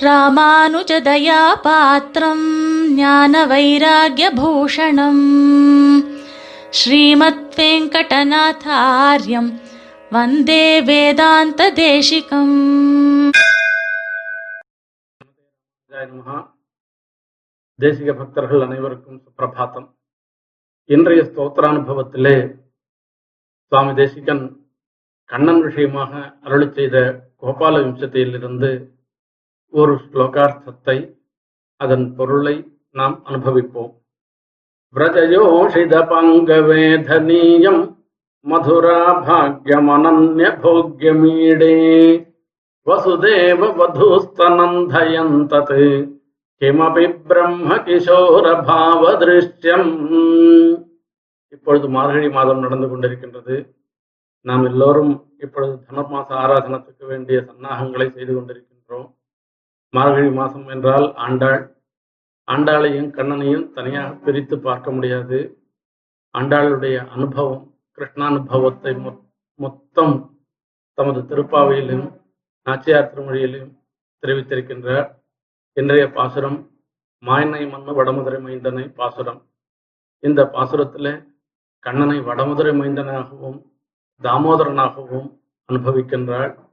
ராமானுஜதயாபாத்திரம் ஞான ஞானவைராகியபூஷணம் ஸ்ரீமத் வெங்கடநாதாரியம் வந்தே வேதாந்த தேசிகம் தேசிக பக்தர்கள் அனைவருக்கும் சுப்பிரபாத்தம் இன்றைய ஸ்தோத்திரானுபவத்திலே சுவாமி தேசிகன் கண்ணன் விஷயமாக அருளி செய்த கோபால விம்சத்தியிலிருந்து ஒரு ஸ்லோகார்த்தத்தை அதன் பொருளை நாம் அனுபவிப்போம். விரஜயோஷித பங்கவேதனீயம் மதுரா பாக்யமனன்ய போக்யமீடே வசுதேவ வதூஸ்தனந்தயன் தத் கிமபி பிரம்ம கிஷோர பாவ திருஷ்யம் இப்பொழுது மார்கழி மாதம் நடந்து கொண்டிருக்கின்றது நாம் எல்லோரும் இப்பொழுது தனுர்மாச ஆராதனத்துக்கு வேண்டிய சன்னாகங்களை செய்து கொண்டிருக்கின்றோம் மார்கழி மாதம் என்றால் ஆண்டாள். ஆண்டாளையும் கண்ணனையும் தனியாக பிரித்து பார்க்க முடியாது. ஆண்டாளுடைய அனுபவம் கிருஷ்ணானுபவத்தை மொ- மொத்தம் தமது திருப்பாவையிலும் நாச்சியார் திருமொழியிலும் தெரிவித்திருக்கின்றார். இன்றைய பாசுரம் மாயனை மண்ணு வடமுதிரை மைந்தனை பாசுரம். இந்த பாசுரத்தில் கண்ணனை வடமுதிரை மைந்தனாகவும் தாமோதரனாகவும் அனுபவிக்கின்றாள்.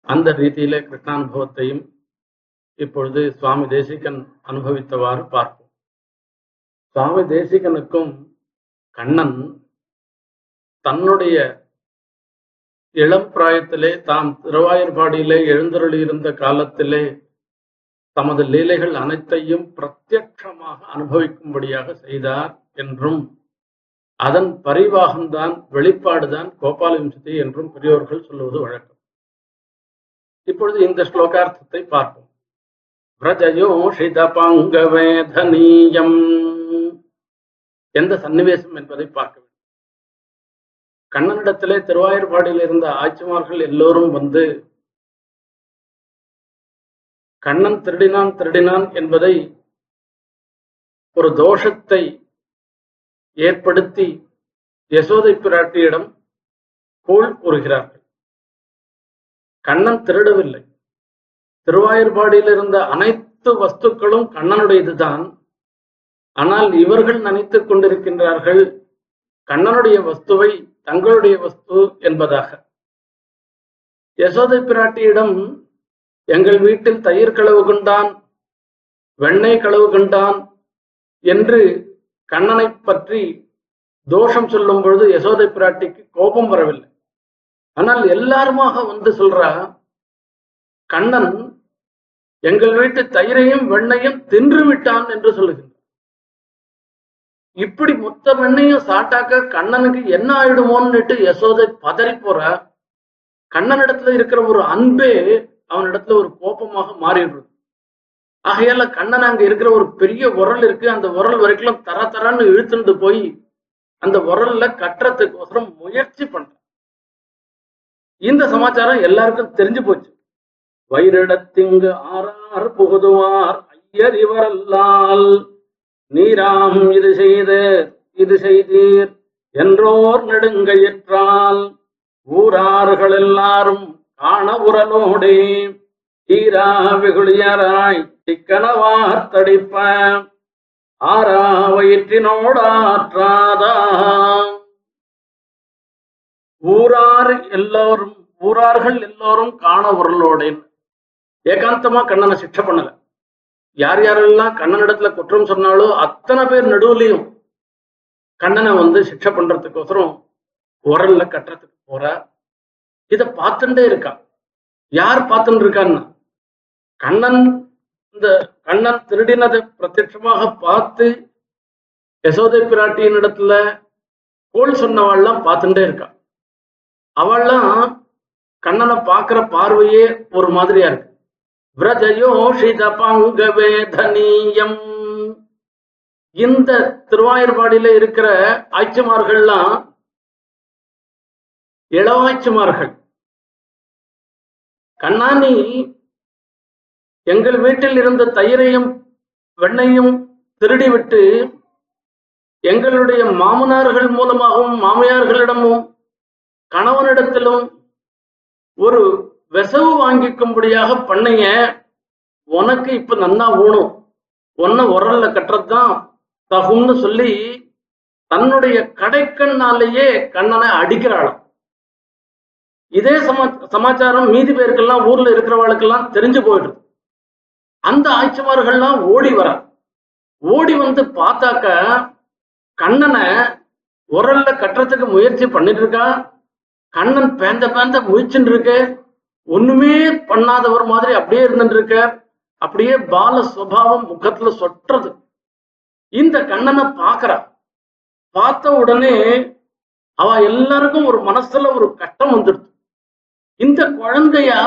அந்த ரீதியிலே கிருஷ்ணானுபவத்தையும் இப்பொழுது சுவாமி தேசிகன் அனுபவித்தவாறு பார்ப்போம். சுவாமி தேசிகனுக்கும் கண்ணன் தன்னுடைய இளம் பிராயத்திலே தாம் திருவாயூர்பாடியிலே எழுந்தருளி இருந்த காலத்திலே தமது லீலைகள் அனைத்தையும் பிரத்யட்சமாக அனுபவிக்கும்படியாக செய்தார் என்றும் அதன் பரிவாகம்தான் வெளிப்பாடுதான் கோபால விம்சதி என்றும் பெரியோர்கள் சொல்லுவது வழக்கம். இப்பொழுது இந்த ஸ்லோகார்த்தத்தை பார்ப்போம். விரஜயோஷிதபங்கவேதனீயம் எந்த சன்னிவேசம் என்பதை பார்க்க வேண்டும். கண்ணனிடத்திலே திருவாயூர்பாடியில் இருந்த ஆட்சிமார்கள் எல்லோரும் வந்து கண்ணன் திருடினான் திருடினான் என்பதை ஒரு தோஷத்தை ஏற்படுத்தி யசோதை பிராட்டியிடம் கோள் கூறுகிறார்கள். கண்ணன் திருடவில்லை. திருவாயூர்பாடியில் இருந்த அனைத்து வஸ்துக்களும் கண்ணனுடையதுதான். ஆனால் இவர்கள் நினைத்துக் கொண்டிருக்கின்றார்கள் கண்ணனுடைய வஸ்துவை தங்களுடைய வஸ்து என்பதாக. யசோதை பிராட்டியிடம் எங்கள் வீட்டில் தயிர் களவு கொண்டான் வெண்ணெய் களவு கொண்டான் என்று கண்ணனை பற்றி தோஷம் சொல்லும் பொழுது யசோதை பிராட்டிக்கு கோபம் வரவில்லை. ஆனால் எல்லாருமாக வந்து சொல்றா கண்ணன் எங்கள் வீட்டு தயிரையும் வெண்ணையும் தின்று விட்டான் என்று சொல்லுகின்றார். இப்படி மொத்த வெண்ணையும் சாட்டாக்க கண்ணனுக்கு என்ன ஆயிடுமோன்னுட்டு யசோதை பதறி கண்ணன் கண்ணனிடத்துல இருக்கிற ஒரு அன்பே அவனிடத்துல ஒரு கோபமாக மாறிடுறது ஆகையால கண்ணன் அங்க இருக்கிற ஒரு பெரிய உரல் இருக்கு. அந்த உரல் வரைக்கும் தர தரன்னு இழுத்துட்டு போய் அந்த உரல்ல கட்டுறதுக்கோசரம் முயற்சி பண்ற இந்த சமாச்சாரம் எல்லாருக்கும் தெரிஞ்சு போச்சு. வைரிடத்திங்கு ஆறார் புகுதுவார் ஐயர் இவரல்லால். நீராம் இது செய்து இது செய்தீர் என்றோர் நெடுங்கயிற்றால் ஊரார்கள் எல்லாரும் காண உரலோடே தீரா வெகுளியராய் சிக்கனவார் தடிப்ப. ஆரா வயிற்றினோடாற்றாதா ஊரார் எல்லோரும் ஊரார்கள் எல்லோரும் காண உரலோடேன். ஏகாந்தமா கண்ணனை சிக்ஷை பண்ணல. யார் யாரெல்லாம் கண்ணனிடத்துல குற்றம் சொன்னாலோ அத்தனை பேர் நடுவுலையும் கண்ணனை வந்து சிக்ஷை பண்றதுக்கோசரம் உரல்ல கட்டுறதுக்கு போறா. இத பார்த்துட்டே இருக்கா. யார் பார்த்துட்டு இருக்கான்னு? கண்ணன் இந்த கண்ணன் திருடினதை பிரத்யட்சமாக பார்த்து யசோதை பிராட்டியின் இடத்துல கோல் சொன்னவாள்லாம் பார்த்துட்டே இருக்கா. அவள்லாம் கண்ணனை பார்க்கிற பார்வையே ஒரு மாதிரியா இருக்கு. விரஜயோஷித பங்கவேதனீயம் இந்த திருவாயூர்பாடியில இருக்கிற ஆய்ச்சிமார்கள்லாம் இளவாய்ச்சிமார்கள். கண்ணாணி எங்கள் வீட்டில் இருந்த தயிரையும் வெண்ணையும் திருடிவிட்டு எங்களுடைய மாமனார்கள் மூலமாகவும் மாமியார்களிடமும் கணவனிடத்திலும் ஒரு விசவு வாங்கிக்கும்படியாக பண்ணைய உனக்கு இப்ப நன்னா ஊணும். உன்னை உரல்ல கட்டுறதுதான் தகும்னு சொல்லி தன்னுடைய கடைக்கண்ணாலேயே கண்ணனை அடிக்கிறாளாம். இதே சமா சமாச்சாரம் மீதி பேருக்கெல்லாம் ஊர்ல இருக்கிறவாளுக்கெல்லாம் தெரிஞ்சு போயிடுது. அந்த ஆட்சிமார்கள்லாம் ஓடி வர. ஓடி வந்து பார்த்தாக்க கண்ணனை உரல்ல கட்டுறதுக்கு முயற்சி பண்ணிட்டு இருக்கா. கண்ணன் பேந்த பேந்த முயற்சின்னு இருக்கு ஒண்ணுமே பண்ணாதவர் மாதிரி அப்படியே இருந்துருக்க அப்படியே பால சுவாவம் முகத்துல சொட்டுறது. இந்த கண்ணனை பாக்குறா பார்த்த உடனே அவ எல்லாருக்கும் ஒரு மனசுல ஒரு கட்டம் வந்துடுது. இந்த குழந்தையா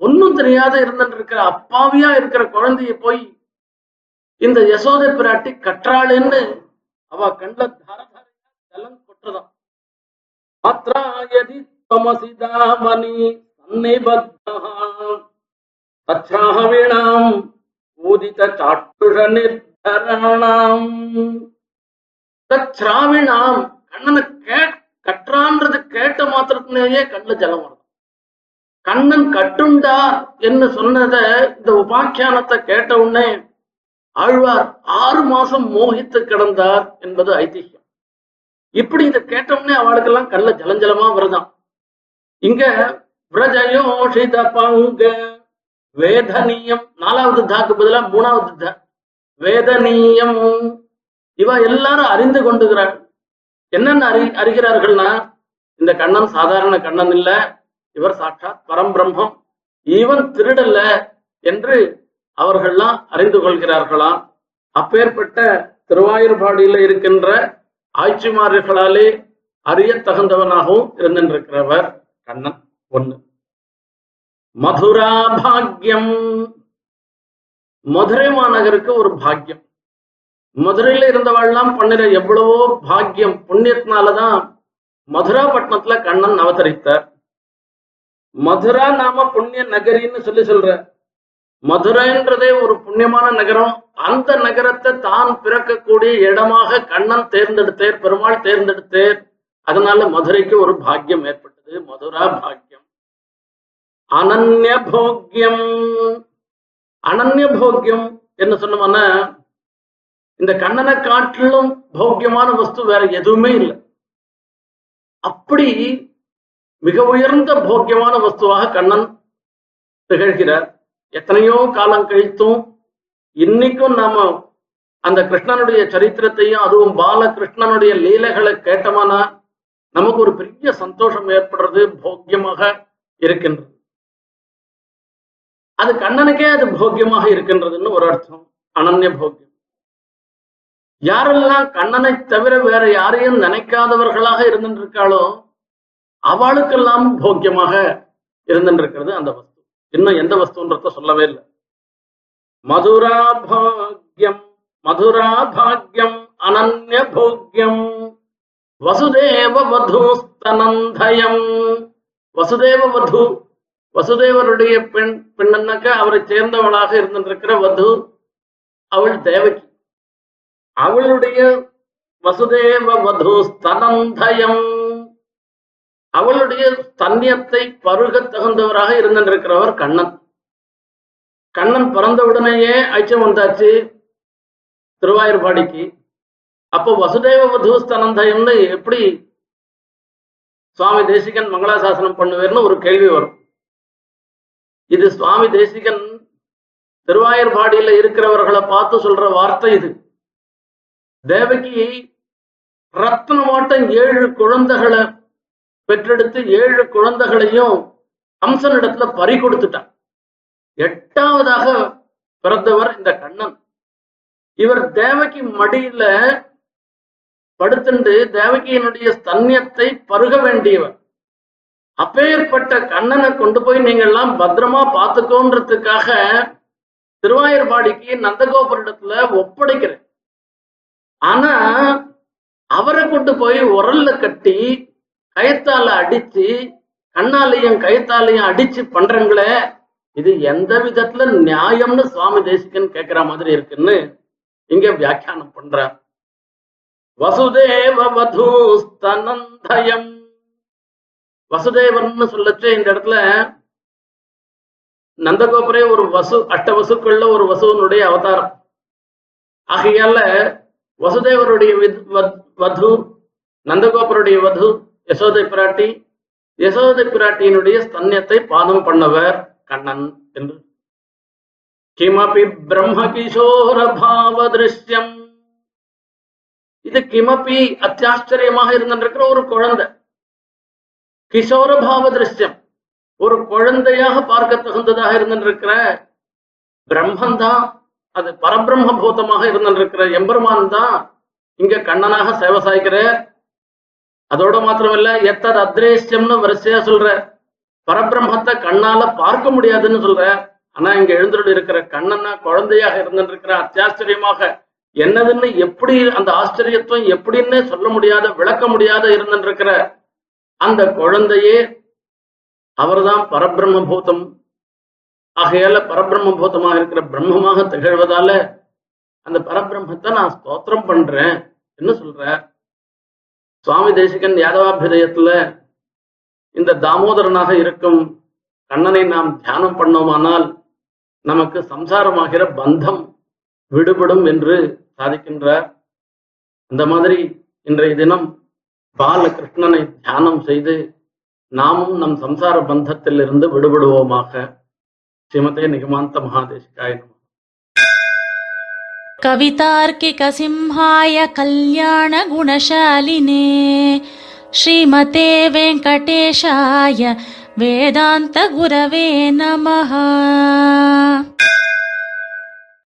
ஒன்னும் தெரியாத இருந்துட்டு இருக்கிற அப்பாவியா இருக்கிற குழந்தைய போய் இந்த யசோதை பிராட்டி கற்றாளுன்னு அவ கண்ல தார தாரையா ஜலம் கொட்டுறதாம் மாத்ராயதி தமசிதாமணி தச்சாவிணாம் ஊதித சாட்டுஷ நிர்தரணாம் தச்சாவிணாம் கண்ணனை கே கற்றான்றது கேட்ட மாத்திரத்திலேயே கண்ணுல ஜலம் வரும் கண்ணன் கட்டுண்டா என்று சொன்னத இந்த உபாக்கியானத்தை கேட்ட உடனே ஆழ்வார் ஆறு மாசம் மோகித்து கிடந்தார் என்பது ஐதிஹ்யம் இப்படி இதை கேட்டவுடனே அவளுக்கெல்லாம் கல்ல ஜலஞ்சலமா வருதாம் இங்க விரஜயோஷித பங்க வேதனீயம் நாலாவது தாக்கு பதிலா மூணாவது தா வேதனீயம் இவ எல்லாரும் அறிந்து கொண்டுகிறாள். என்னென்ன அறி அறிகிறார்கள்னா இந்த கண்ணன் சாதாரண கண்ணன் இல்ல. இவர் சாட்சாத் பரம்பிரம்மம் இவன் திருடல்ல என்று அவர்கள்லாம் அறிந்து கொள்கிறார்களாம் அப்பேற்பட்ட திருவாயூர்பாடியில இருக்கின்ற ஆட்சிமார்களாலே அறிய தகுந்தவனாகவும் இருந்திருக்கிறவர் கண்ணன். ஒண்ணு. மதுரா பாக்யம். மதுரை மாநகருக்கு ஒரு பாக்கியம் மதுரையில இருந்தவாள்லாம் பண்ணிற எவ்வளவோ பாக்கியம் புண்ணியத்தினாலதான் மதுராபட்டினத்துல கண்ணன் அவதரித்தார். மதுரா நாம புண்ணிய நகரின்னு சொல்லி சொல்ற. மதுரைன்றதே ஒரு புண்ணியமான நகரம். அந்த நகரத்தை தான் பிறக்கக்கூடிய இடமாக கண்ணன் தேர்ந்தெடுத்தேர் பெருமாள் தேர்ந்தெடுத்தேர். அதனால மதுரைக்கு ஒரு பாக்கியம் ஏற்பட்டது. மதுரா பாக்கியம் அனன்ய போக்கியம் அனன்ய போக்கியம் என்ன சொன்னோம்னா இந்த கண்ணனை காட்டிலும் போக்கியமான வஸ்து வேற எதுவுமே இல்லை. அப்படி மிக உயர்ந்த போக்கியமான வஸ்துவாக கண்ணன் திகழ்கிறார். எத்தனையோ காலம் கழித்தும் இன்னைக்கும் நாம அந்த கிருஷ்ணனுடைய சரித்திரத்தையும் அதுவும் பாலகிருஷ்ணனுடைய லீலைகளை கேட்டோமானா நமக்கு ஒரு பெரிய சந்தோஷம் ஏற்படுறது போக்கியமாக இருக்கின்றது. அது கண்ணனுக்கே அது போக்கியமாக இருக்கின்றதுன்னு ஒரு அர்த்தம். அனன்ய போக்கியம். யாரெல்லாம் கண்ணனை தவிர வேற யாரையும் நினைக்காதவர்களாக இருந்திருக்காளோ அவளுக்கெல்லாம் போக்கியமாக இருந்திருக்கிறது அந்த வஸ்து. இன்னும் எந்த வஸ்துன்றத சொல்லவே இல்லை. மதுரா பாக்யம் மதுரா பாக்யம் அனன்ய போக்கியம். வசுதேவ வதூஸ்தனந்தயம். வசுதேவ வது வசுதேவருடைய பெண் பெண்ணுனாக்கா அவரை சேர்ந்தவளாக இருந்திருக்கிற வது அவள் தேவகி. அவளுடைய வசுதேவ வது ஸ்தனந்தயம். அவளுடைய தன்யத்தை பருக தகுந்தவராக இருந்திருக்கிறவர் கண்ணன். கண்ணன் பிறந்த உடனேயே ஐச்சம் வந்தாச்சு திருவாயூர்பாடிக்கு. அப்போ வசுதேவ வதூஸ்தனந்தயம்னு எப்படி சுவாமி தேசிகன் மங்களாசாசனம் பண்ணுவேர்னு ஒரு கேள்வி வரும். இது சுவாமி தேசிகன் திருவாயூர்பாடியில இருக்கிறவர்களை பார்த்து சொல்ற வார்த்தை இது. தேவகி ரத்னமாட்டம் ஏழு குழந்தைகளை பெற்றெடுத்து ஏழு குழந்தைகளையும் கம்சனிடத்துல பறி கொடுத்துட்டான் எட்டாவதாக பிறந்தவர் இந்த கண்ணன். இவர் தேவகி மடியில படுத்துண்டு தேவகியினுடைய ஸ்தன்யத்தை பருக வேண்டியவர். அப்பேற்பட்ட கண்ணனை கொண்டு போய் நீங்க எல்லாம் பத்திரமா பார்த்துக்கோன்றதுக்காக திருவாயூர்பாடிக்கு நந்தகோபுரிடத்துல ஒப்படைக்கிறேன். ஆனா அவரை கொண்டு போய் உரல்ல கட்டி கயத்தால அடிச்சு கண்ணாலையும் கயத்தாலையும் அடிச்சு பண்றங்களே இது எந்த விதத்துல நியாயம்னு சுவாமி தேசிகன் கேக்குற மாதிரி இருக்குன்னு இங்க வியாக்கியானம் பண்ற வசுதேவ வதூஸ்தனந்தயம் வசுதேவர்னு சொல்லச்சு இந்த இடத்துல நந்தகோபுரே ஒரு வசு அட்ட வசுக்கள்ல ஒரு வசுவனுடைய அவதாரம். ஆகையால வசுதேவருடைய வித்- வது நந்தகோபருடைய வது யசோதை பிராட்டி யசோதை பிராட்டியினுடைய ஸ்தன்யத்தை பாதம் பண்ணவர் கண்ணன் என்று. கிமபி பிரம்ம கிஷோர பாவ திருஷ்யம் இது கிமபி அத்தியாச்சரியமாக இருந்திருக்கிற ஒரு குழந்தை. கிஷோர பாவ திருஷ்யம் ஒரு குழந்தையாக பார்க்க தகுந்ததாக இருந்திருக்கிற பிரம்மந்தான் அது பரபிரம்ம பூதமாக இருந்திருக்கிற எம்பெருமான் தான் இங்க கண்ணனாக சேவை சாய்க்கிறார் அதோட மாத்திரமல்ல எத்தது அத்ரேஷ்யம்னு வரிசையா சொல்ற பரபிரம்மத்தை கண்ணால பார்க்க முடியாதுன்னு சொல்ற. ஆனா இங்க எழுந்துட்டு இருக்கிற கண்ணனா குழந்தையாக இருந்திருக்கிற அத்தியாச்சரியமாக என்னதுன்னு எப்படி அந்த ஆச்சரியத்துவம் எப்படின்னு சொல்ல முடியாத விளக்க முடியாத இருந்திருக்கிற அந்த குழந்தையே அவர்தான் பரபிரம்ம பூதம் ஆகையால பரபிரம்ம பூதமாக இருக்கிற பிரம்மமாக திகழ்வதால அந்த பரபிரம்மத்தை நான் ஸ்தோத்திரம் பண்றேன். என்ன சொல்ற? சுவாமி தேசிகன் யாதவாபிதயத்துல இந்த தாமோதரனாக இருக்கும் கண்ணனை நாம் தியானம் பண்ணோமானால் நமக்கு சம்சாரமாகிற பந்தம் விடுபடும் என்று சாதிக்கின்றார். அந்த மாதிரி இன்றைய தினம் பாலகிருஷ்ணனை தியானம் செய்து நாமும் நம் சம்சார பந்தத்திலிருந்து விடுபடுவோமாக ஸ்ரீமதே நிகமாந்த மகாதேசிகாய நமः. कवितार्किकसिंहाय कल्याणगुणशालिने श्रीमते वेङ्कटेशाय वेदान्तगुरवे नमः